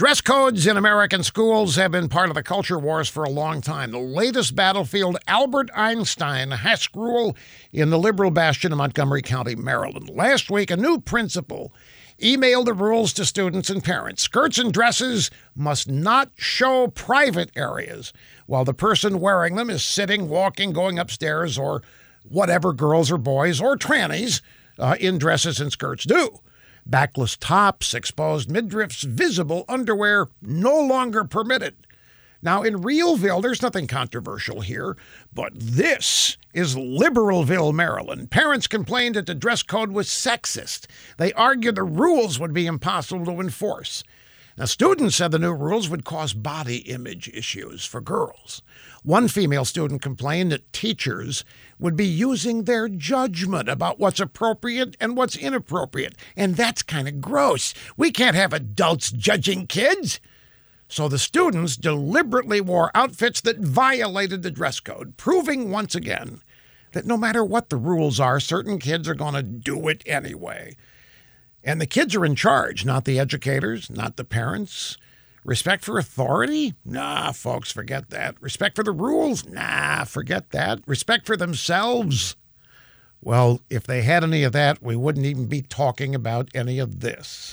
Dress codes in American schools have been part of the culture wars for a long time. The latest battlefield, Albert Einstein High School in the liberal bastion of Montgomery County, Maryland. Last week, a new principal emailed the rules to students and parents. Skirts and dresses must not show private areas while the person wearing them is sitting, walking, going upstairs, or whatever girls or boys or trannies uh, in dresses and skirts do. Backless tops, exposed midriffs, visible underwear no longer permitted. Now, in Realville, there's nothing controversial here, but this is Liberalville, Maryland. Parents complained that the dress code was sexist. They argued the rules would be impossible to enforce. Now, students said the new rules would cause body image issues for girls. One female student complained that teachers would be using their judgment about what's appropriate and what's inappropriate, and that's kind of gross. We can't have adults judging kids. So the students deliberately wore outfits that violated the dress code, proving once again that no matter what the rules are, certain kids are going to do it anyway. And the kids are in charge, not the educators, not the parents. Respect for authority? Nah, folks, forget that. Respect for the rules? Nah, forget that. Respect for themselves? Well, if they had any of that, we wouldn't even be talking about any of this.